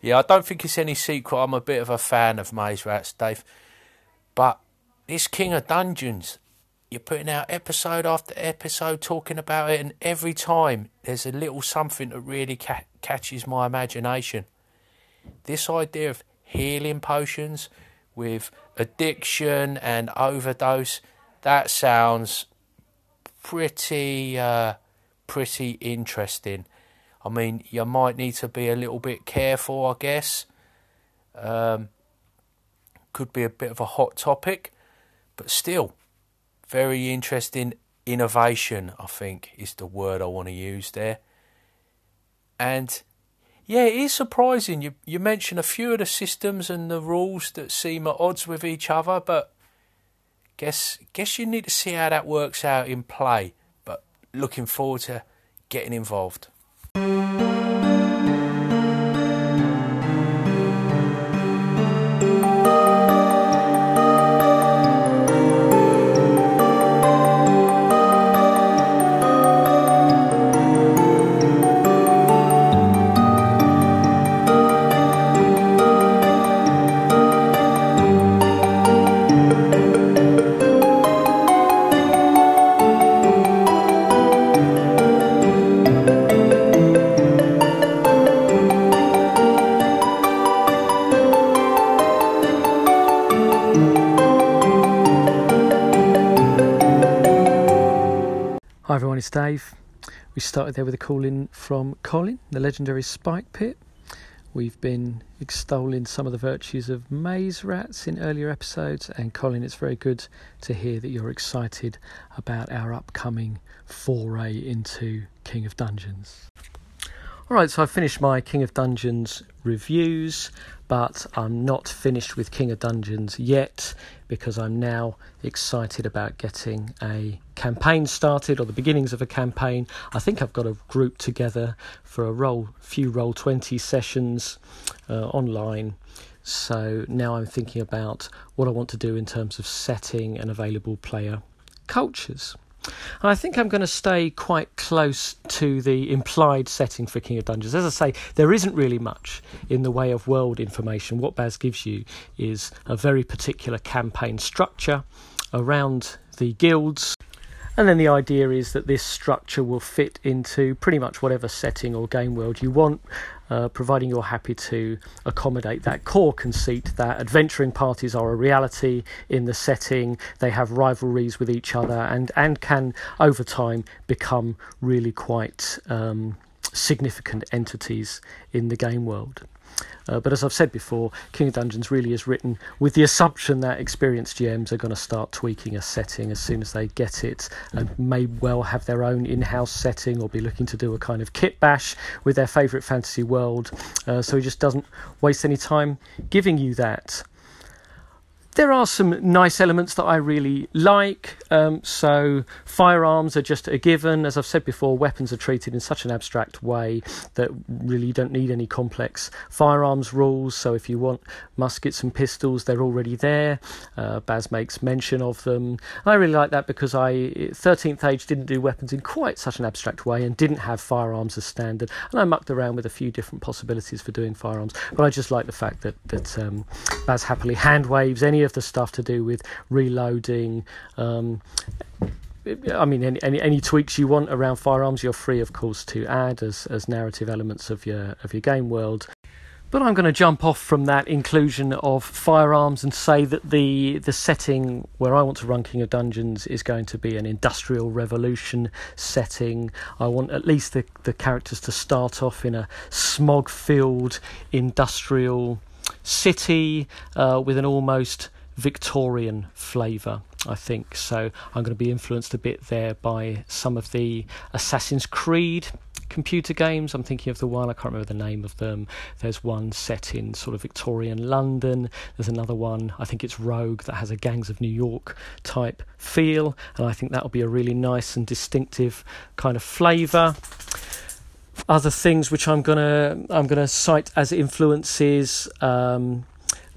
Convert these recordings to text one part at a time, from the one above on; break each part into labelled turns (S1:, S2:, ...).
S1: Yeah, I don't think it's any secret. I'm a bit of a fan of Maze Rats, Dave. But this King of Dungeons, you're putting out episode after episode talking about it, and every time there's a little something that really ca- catches my imagination. This idea of healing potions with addiction and overdose, that sounds pretty, uh, pretty interesting. I mean, you might need to be a little bit careful, I guess. Um, could be a bit of a hot topic, but still, very interesting innovation, I think, is the word I want to use there. And yeah, it is surprising. You you mention a few of the systems and the rules that seem at odds with each other, but guess guess you need to see how that works out in play. But looking forward to getting involved.
S2: Dave. We started there with a call in from Colin, the legendary Spikepit. We've been extolling some of the virtues of maze rats in earlier episodes, and Colin, it's very good to hear that you're excited about our upcoming foray into King of Dungeons. Alright, so I finished my King of Dungeons reviews, but I'm not finished with King of Dungeons yet because I'm now excited about getting a campaign started or the beginnings of a campaign. I think I've got a group together for a roll, few Roll20 sessions uh, online. So now I'm thinking about what I want to do in terms of setting and available player cultures. I think I'm going to stay quite close to the implied setting for King of Dungeons. As I say, there isn't really much in the way of world information. What Baz gives you is a very particular campaign structure around the guilds. And then the idea is that this structure will fit into pretty much whatever setting or game world you want, uh, providing you're happy to accommodate that core conceit that adventuring parties are a reality in the setting, they have rivalries with each other, and, and can over time become really quite um, significant entities in the game world. Uh, but as I've said before, King of Dungeons really is written with the assumption that experienced GMs are going to start tweaking a setting as soon as they get it and may well have their own in house setting or be looking to do a kind of kit bash with their favourite fantasy world. Uh, so he just doesn't waste any time giving you that there are some nice elements that I really like. Um, so, firearms are just a given. As I've said before, weapons are treated in such an abstract way that really you don't need any complex firearms rules. So, if you want muskets and pistols, they're already there. Uh, Baz makes mention of them. I really like that because I, 13th Age, didn't do weapons in quite such an abstract way and didn't have firearms as standard. And I mucked around with a few different possibilities for doing firearms. But I just like the fact that, that um, Baz happily hand waves any of the stuff to do with reloading. Um, I mean, any, any, any tweaks you want around firearms, you're free, of course, to add as as narrative elements of your of your game world. But I'm going to jump off from that inclusion of firearms and say that the the setting where I want to run King of Dungeons is going to be an industrial revolution setting. I want at least the, the characters to start off in a smog filled industrial city uh, with an almost Victorian flavour, I think. So I'm going to be influenced a bit there by some of the Assassin's Creed computer games. I'm thinking of the one, I can't remember the name of them. There's one set in sort of Victorian London. There's another one, I think it's Rogue, that has a Gangs of New York type feel. And I think that'll be a really nice and distinctive kind of flavour other things which I'm gonna I'm gonna cite as influences. Um,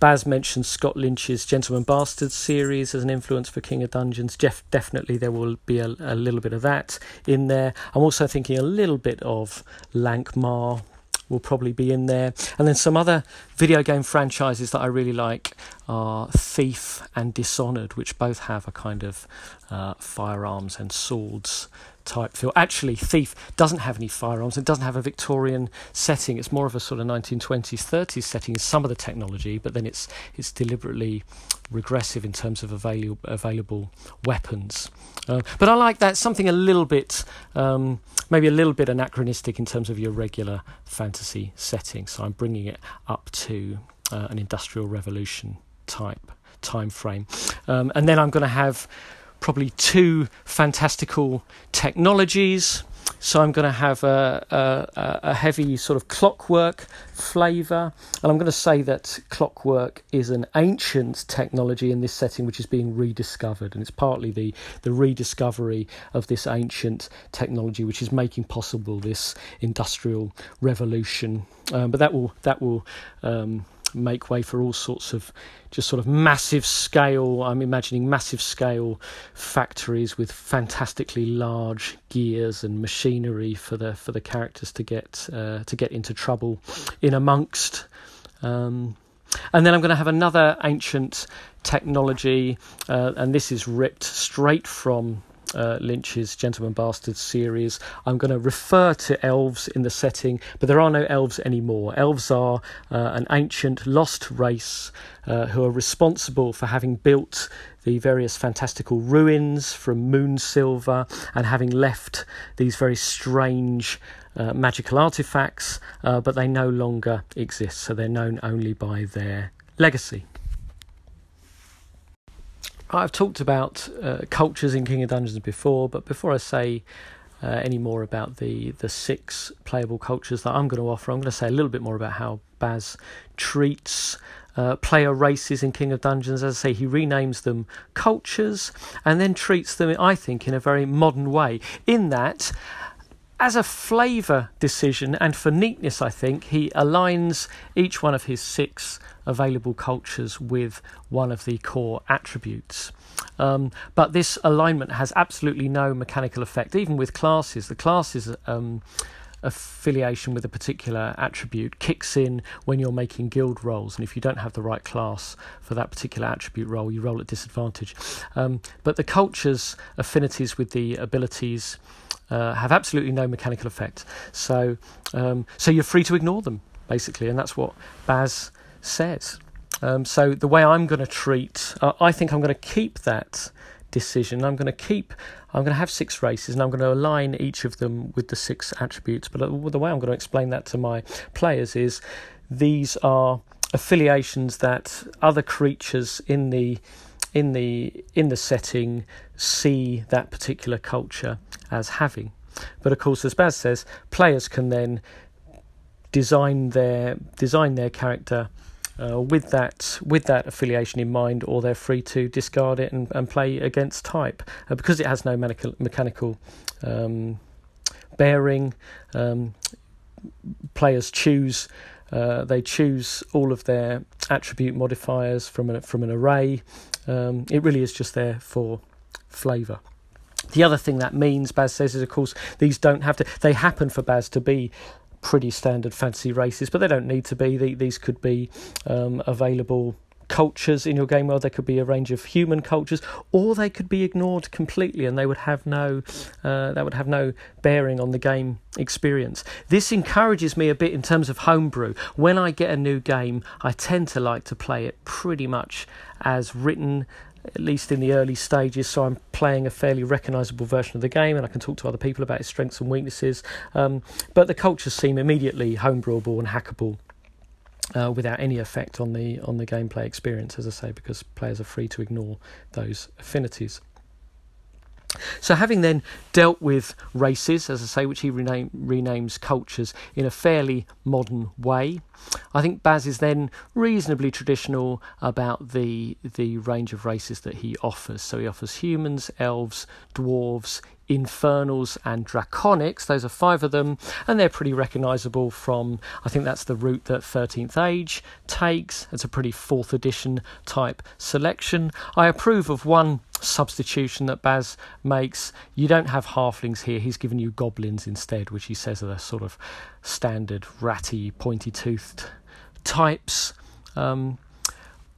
S2: Baz mentioned Scott Lynch's Gentleman Bastards series as an influence for King of Dungeons. Jeff, definitely there will be a, a little bit of that in there. I'm also thinking a little bit of Lankhmar will probably be in there. And then some other video game franchises that I really like are Thief and Dishonored, which both have a kind of uh, firearms and swords type feel. Actually, Thief doesn't have any firearms. It doesn't have a Victorian setting. It's more of a sort of 1920s, 30s setting. In some of the technology, but then it's it's deliberately regressive in terms of available available weapons. Uh, but I like that something a little bit, um, maybe a little bit anachronistic in terms of your regular fantasy setting. So I'm bringing it up to uh, an industrial revolution type time frame, um, and then I'm going to have probably two fantastical technologies. So I'm going to have a, a, a heavy sort of clockwork flavour, and I'm going to say that clockwork is an ancient technology in this setting which is being rediscovered, and it's partly the the rediscovery of this ancient technology which is making possible this industrial revolution. Um, but that will that will um, make way for all sorts of just sort of massive scale. I'm imagining massive scale factories with fantastically large gears and machinery for the for the characters to get uh, to get into trouble in amongst. Um, and then I'm going to have another ancient technology, uh, and this is ripped straight from uh, Lynch's Gentleman Bastards series. I'm going to refer to elves in the setting, but there are no elves anymore. Elves are uh, an ancient lost race uh, who are responsible for having built the various fantastical ruins from Moon Silver and having left these very strange uh, magical artifacts, uh, but they no longer exist, so they're known only by their legacy. I've talked about uh, cultures in King of Dungeons before, but before I say uh, any more about the, the six playable cultures that I'm going to offer, I'm going to say a little bit more about how Baz treats uh, player races in King of Dungeons. As I say, he renames them cultures and then treats them, I think, in a very modern way. In that, as a flavour decision and for neatness, I think, he aligns each one of his six available cultures with one of the core attributes. Um, but this alignment has absolutely no mechanical effect, even with classes. The classes um, affiliation with a particular attribute kicks in when you're making guild rolls, and if you don't have the right class for that particular attribute roll, you roll at disadvantage. Um, but the culture's affinities with the abilities uh, have absolutely no mechanical effect. So, um, so you're free to ignore them basically, and that's what Baz says. Um, so the way I'm going to treat, uh, I think I'm going to keep that decision. I'm going to keep, I'm going to have six races, and I'm going to align each of them with the six attributes. But uh, the way I'm going to explain that to my players is these are affiliations that other creatures in the in the in the setting see that particular culture as having. But of course, as Baz says, players can then design their design their character uh, with that with that affiliation in mind, or they're free to discard it and, and play against type uh, because it has no mechanical, mechanical um, bearing. Um, players choose. Uh, they choose all of their attribute modifiers from an, from an array. Um, it really is just there for flavour. The other thing that means, Baz says, is of course these don't have to. They happen for Baz to be pretty standard fantasy races, but they don't need to be. These could be um, available cultures in your game world. There could be a range of human cultures, or they could be ignored completely, and they would have no uh, that would have no bearing on the game experience. This encourages me a bit in terms of homebrew. When I get a new game, I tend to like to play it pretty much as written at least in the early stages. So I'm playing a fairly recognisable version of the game, and I can talk to other people about its strengths and weaknesses. Um, but the cultures seem immediately homebrewable and hackable. Uh, without any effect on the on the gameplay experience, as I say, because players are free to ignore those affinities. So, having then dealt with races, as I say, which he rename, renames cultures in a fairly modern way, I think Baz is then reasonably traditional about the the range of races that he offers. So he offers humans, elves, dwarves, infernals and draconics. Those are five of them, and they're pretty recognisable from. I think that's the route that 13th Age takes. It's a pretty fourth edition type selection. I approve of one substitution that Baz makes. You don't have halflings here. He's given you goblins instead, which he says are the sort of standard ratty, pointy toothed types. Um,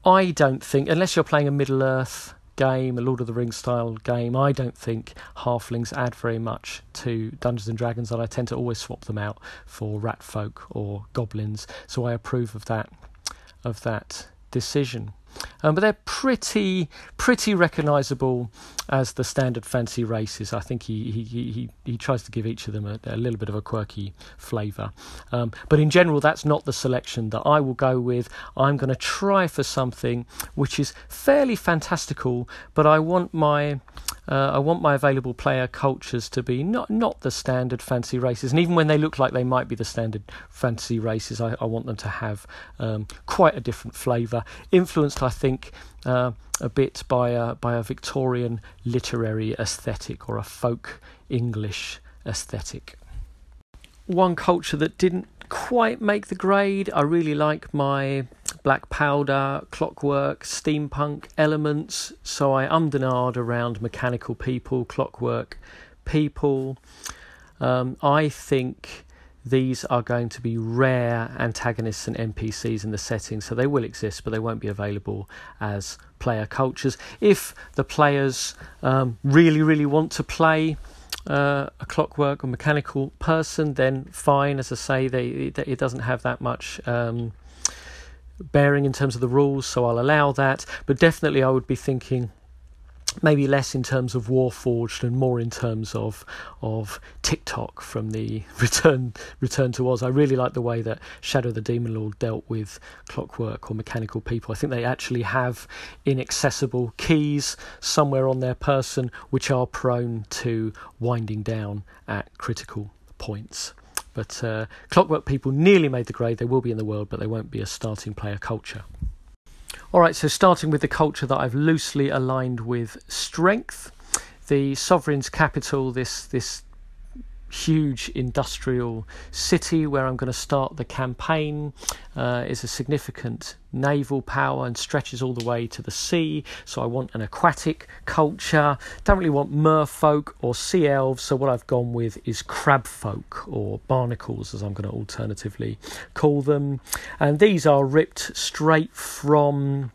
S2: I don't think, unless you're playing a Middle Earth game, a Lord of the Rings style game, I don't think halflings add very much to Dungeons and Dragons, and I tend to always swap them out for rat folk or goblins. So I approve of that of that decision. Um, but they're pretty pretty recognisable as the standard fancy races. I think he he, he, he tries to give each of them a, a little bit of a quirky flavour. Um, but in general, that's not the selection that I will go with. I'm going to try for something which is fairly fantastical, but I want my uh, I want my available player cultures to be not not the standard fantasy races, and even when they look like they might be the standard fantasy races, I, I want them to have um, quite a different flavour, influenced, I think, uh, a bit by a by a Victorian literary aesthetic or a folk English aesthetic. One culture that didn't quite make the grade. I really like my black powder, clockwork, steampunk elements, so I ahed around mechanical people, clockwork people. Um, I think these are going to be rare antagonists and NPCs in the setting, so they will exist, but they won't be available as player cultures. If the players um, really, really want to play uh, a clockwork or mechanical person, then fine. As I say, they, it, it doesn't have that much. Um, bearing in terms of the rules, so I'll allow that. But definitely, I would be thinking maybe less in terms of Warforged and more in terms of of Tik-Tok from the Return Return to Oz. I really like the way that Shadow the Demon Lord dealt with clockwork or mechanical people. I think they actually have inaccessible keys somewhere on their person which are prone to winding down at critical points. But uh, Clockwork People nearly made the grade. They will be in the world, but they won't be a starting player culture. All right, so starting with the culture that I've loosely aligned with strength, the Sovereign's capital, this this huge industrial city where I'm going to start the campaign uh, is a significant naval power and stretches all the way to the sea. So I want an aquatic culture. Don't really want merfolk or sea elves. So what I've gone with is crab folk or barnacles, as I'm going to alternatively call them. And these are ripped straight from.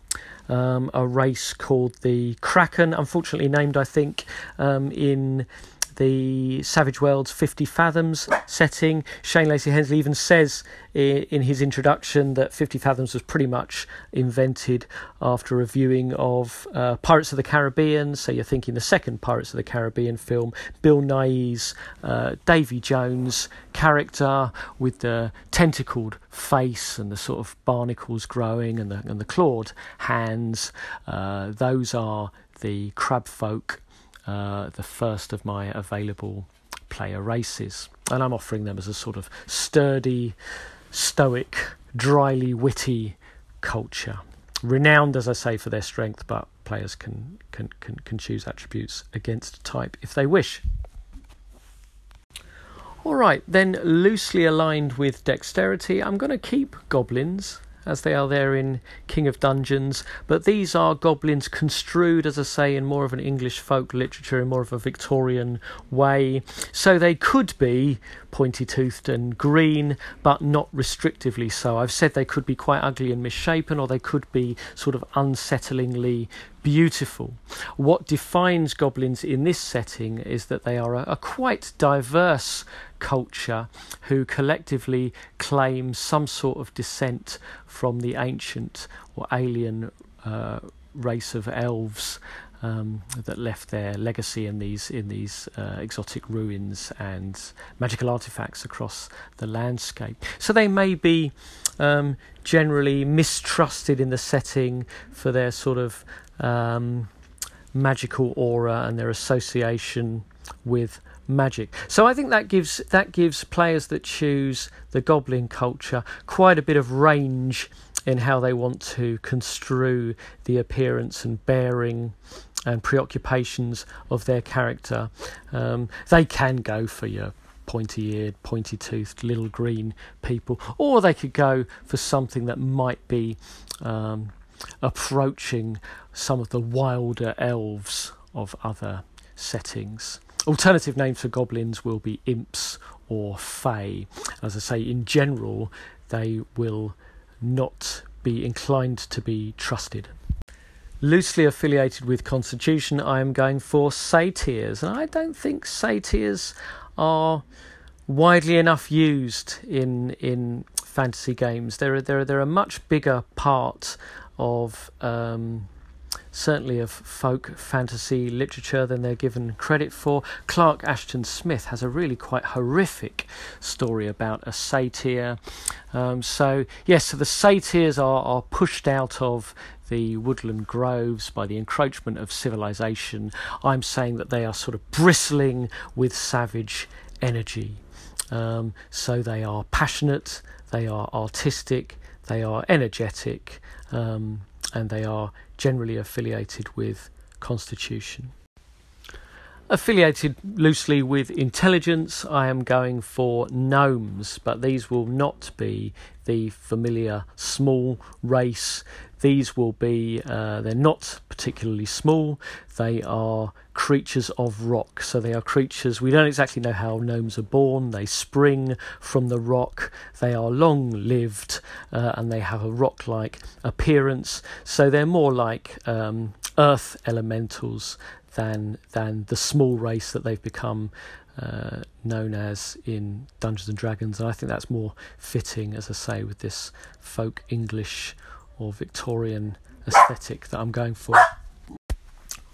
S2: Um, a race called the Kraken, unfortunately named, I think, um, in the Savage Worlds 50 Fathoms setting. Shane Lacey Hensley even says in his introduction that 50 Fathoms was pretty much invented after a viewing of uh, Pirates of the Caribbean. So you're thinking the second Pirates of the Caribbean film, Bill Nighy's uh, Davy Jones character with the tentacled face and the sort of barnacles growing and the, and the clawed hands. Uh, those are the crab folk uh, the first of my available player races. And I'm offering them as a sort of sturdy, stoic, dryly witty culture. Renowned, as I say, for their strength, but players can, can, can, can choose attributes against type if they wish. All right, then loosely aligned with dexterity, I'm going to keep goblins as they are there in King of Dungeons, but these are goblins construed, as I say, in more of an English folk literature, in more of a Victorian way. So they could be pointy toothed and green, but not restrictively so. I've said they could be quite ugly and misshapen, or they could be sort of unsettlingly beautiful. What defines goblins in this setting is that they are a, a quite diverse culture who collectively claim some sort of descent from the ancient or alien uh, race of elves um, that left their legacy in these in these uh, exotic ruins and magical artifacts across the landscape. So they may be um, generally mistrusted in the setting for their sort of um, magical aura and their association with magic. So I think that gives that gives players that choose the goblin culture quite a bit of range in how they want to construe the appearance and bearing and preoccupations of their character. Um, they can go for your pointy eared, pointy toothed, little green people, or they could go for something that might be um, approaching some of the wilder elves of other settings. Alternative names for goblins will be imps or fae. As I say, in general, they will not be inclined to be trusted. Loosely affiliated with Constitution, I am going for satyrs, and I don't think satyrs are widely enough used in in fantasy games. They're they're they're a much bigger part of um, certainly of folk fantasy literature than they're given credit for. Clark Ashton Smith has a really quite horrific story about a satyr. Um, so, yes, so the satyrs are, are pushed out of the woodland groves by the encroachment of civilization. I'm saying that they are sort of bristling with savage energy. Um, so they are passionate, they are artistic, they are energetic, um, and they are generally affiliated with Constitution. Affiliated loosely with intelligence, I am going for gnomes, but these will not be the familiar small race these will be, uh, they're not particularly small, they are creatures of rock. So they are creatures, we don't exactly know how gnomes are born, they spring from the rock, they are long lived, uh, and they have a rock like appearance. So they're more like um, earth elementals than, than the small race that they've become. Uh, known as in Dungeons and Dragons, and I think that's more fitting, as I say, with this folk English or Victorian aesthetic that I'm going for.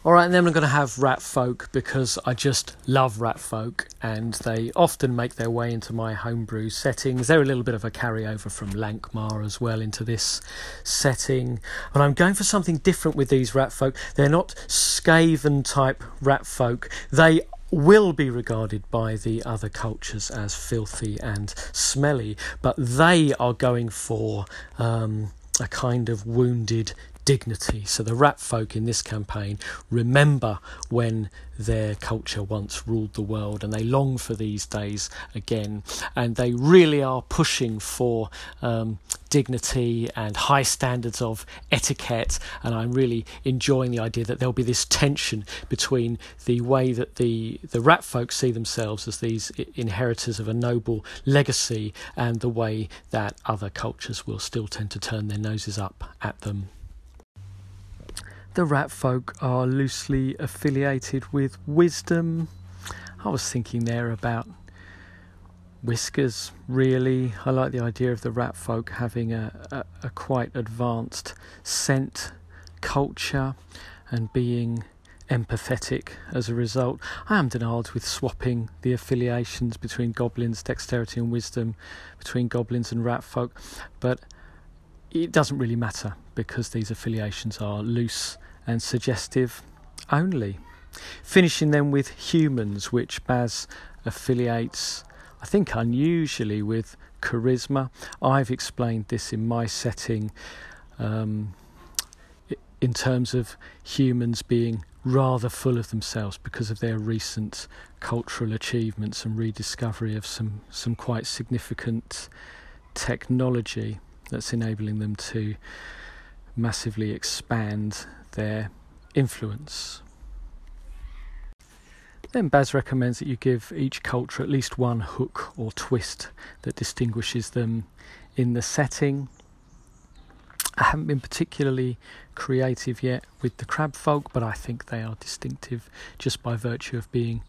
S2: Alright, and then I'm going to have rat folk because I just love rat folk and they often make their way into my homebrew settings. They're a little bit of a carryover from Lankhmar as well into this setting. And I'm going for something different with these rat folk. They're not Skaven type rat folk. They will be regarded by the other cultures as filthy and smelly, but they are going for um, a kind of wounded dignity. So the rat folk in this campaign remember when their culture once ruled the world and they long for these days again. And they really are pushing for um, dignity and high standards of etiquette. And I'm really enjoying the idea that there'll be this tension between the way that the, the rat folk see themselves as these inheritors of a noble legacy and the way that other cultures will still tend to turn their noses up at them. The rat folk are loosely affiliated with wisdom. I was thinking there about whiskers, really. I like the idea of the rat folk having a, a, a quite advanced scent culture and being empathetic as a result. I am denied with swapping the affiliations between goblins, dexterity, and wisdom, between goblins and rat folk, but it doesn't really matter because these affiliations are loose and suggestive only. Finishing them with humans, which Baz affiliates, I think, unusually with charisma. I've explained this in my setting um, in terms of humans being rather full of themselves because of their recent cultural achievements and rediscovery of some, some quite significant technology that's enabling them to massively expand their influence. Then Baz recommends that you give each culture at least one hook or twist that distinguishes them in the setting. I haven't been particularly creative yet with the crab folk, but I think they are distinctive just by virtue of being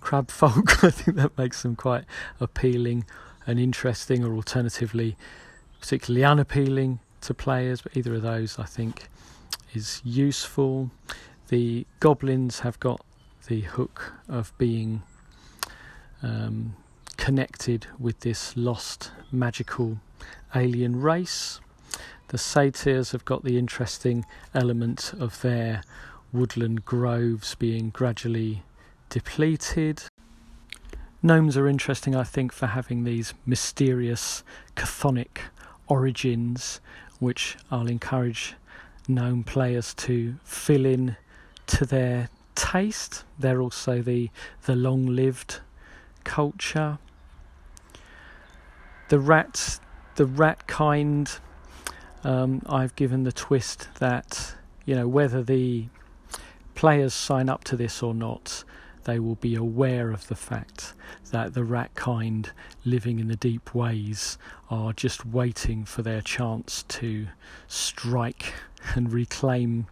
S2: crab folk. I think that makes them quite appealing and interesting, or alternatively, particularly unappealing to players. But either of those, I think, is useful. The goblins have got the hook of being um, connected with this lost magical alien race. The satyrs have got the interesting element of their woodland groves being gradually depleted. Gnomes are interesting, I think, for having these mysterious chthonic origins, which I'll encourage known players to fill in to their taste. They're also the the long-lived culture. The rats, the rat kind. Um, I've given the twist that you know whether the players sign up to this or not, they will be aware of the fact that the rat kind living in the deep ways are just waiting for their chance to strike and reclaim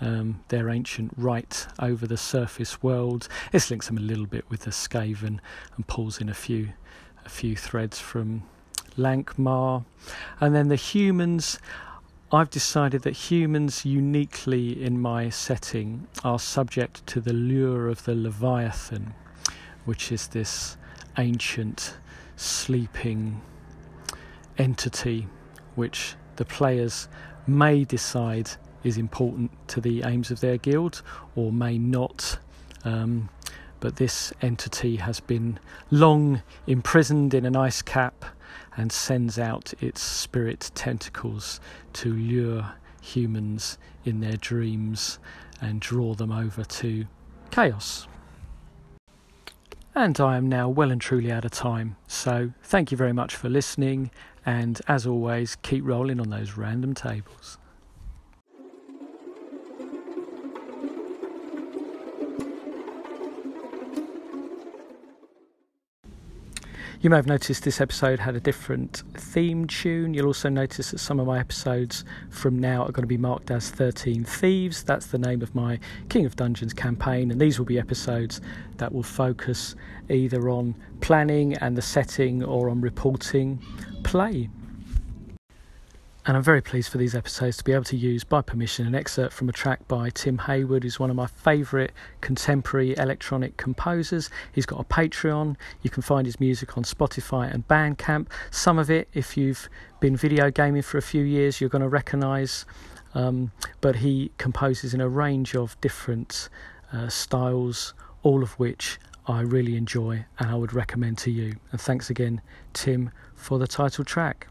S2: um, their ancient right over the surface world. This links them a little bit with the Skaven and pulls in a few a few threads from Lankhmar, And then the humans I've decided that humans uniquely in my setting are subject to the lure of the Leviathan, which is this ancient sleeping entity which the players may decide is important to the aims of their guild or may not. Um, but this entity has been long imprisoned in an ice cap and sends out its spirit tentacles to lure humans in their dreams and draw them over to chaos. And I am now well and truly out of time, so thank you very much for listening, and as always, keep rolling on those random tables. You may have noticed this episode had a different theme tune. You'll also notice that some of my episodes from now are going to be marked as 13 Thieves. That's the name of my King of Dungeons campaign, and these will be episodes that will focus either on planning and the setting or on reporting play. And I'm very pleased for these episodes to be able to use, by permission, an excerpt from a track by Tim Haywood, who's one of my favourite contemporary electronic composers. He's got a Patreon. You can find his music on Spotify and Bandcamp. Some of it, if you've been video gaming for a few years, you're going to recognise. Um, but he composes in a range of different uh, styles, all of which I really enjoy and I would recommend to you. And thanks again, Tim, for the title track.